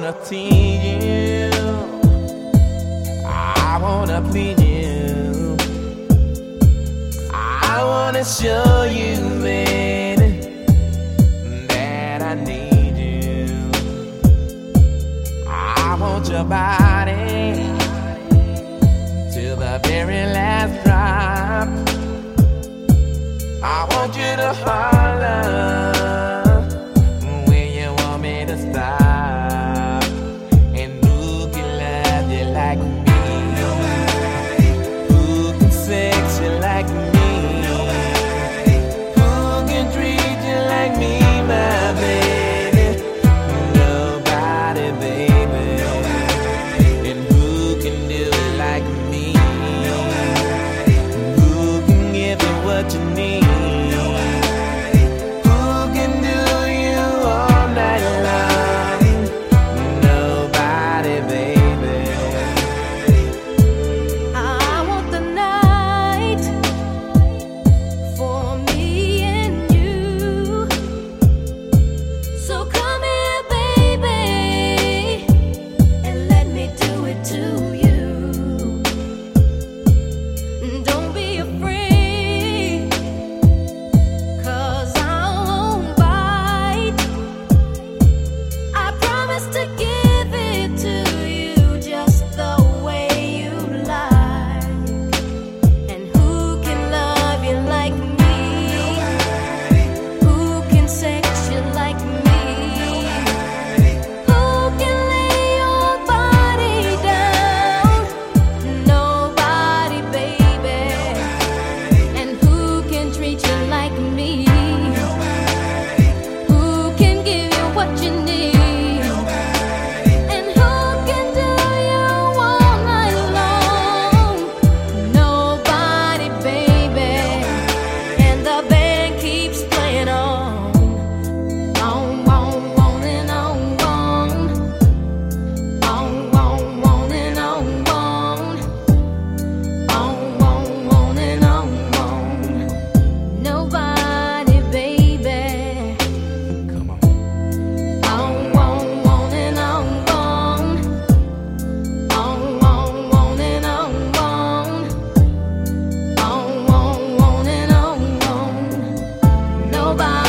wanna tease you. I wanna please you. I wanna show you, baby, that I need you. I want your body till the very last drop. I want you to hold. back. 抱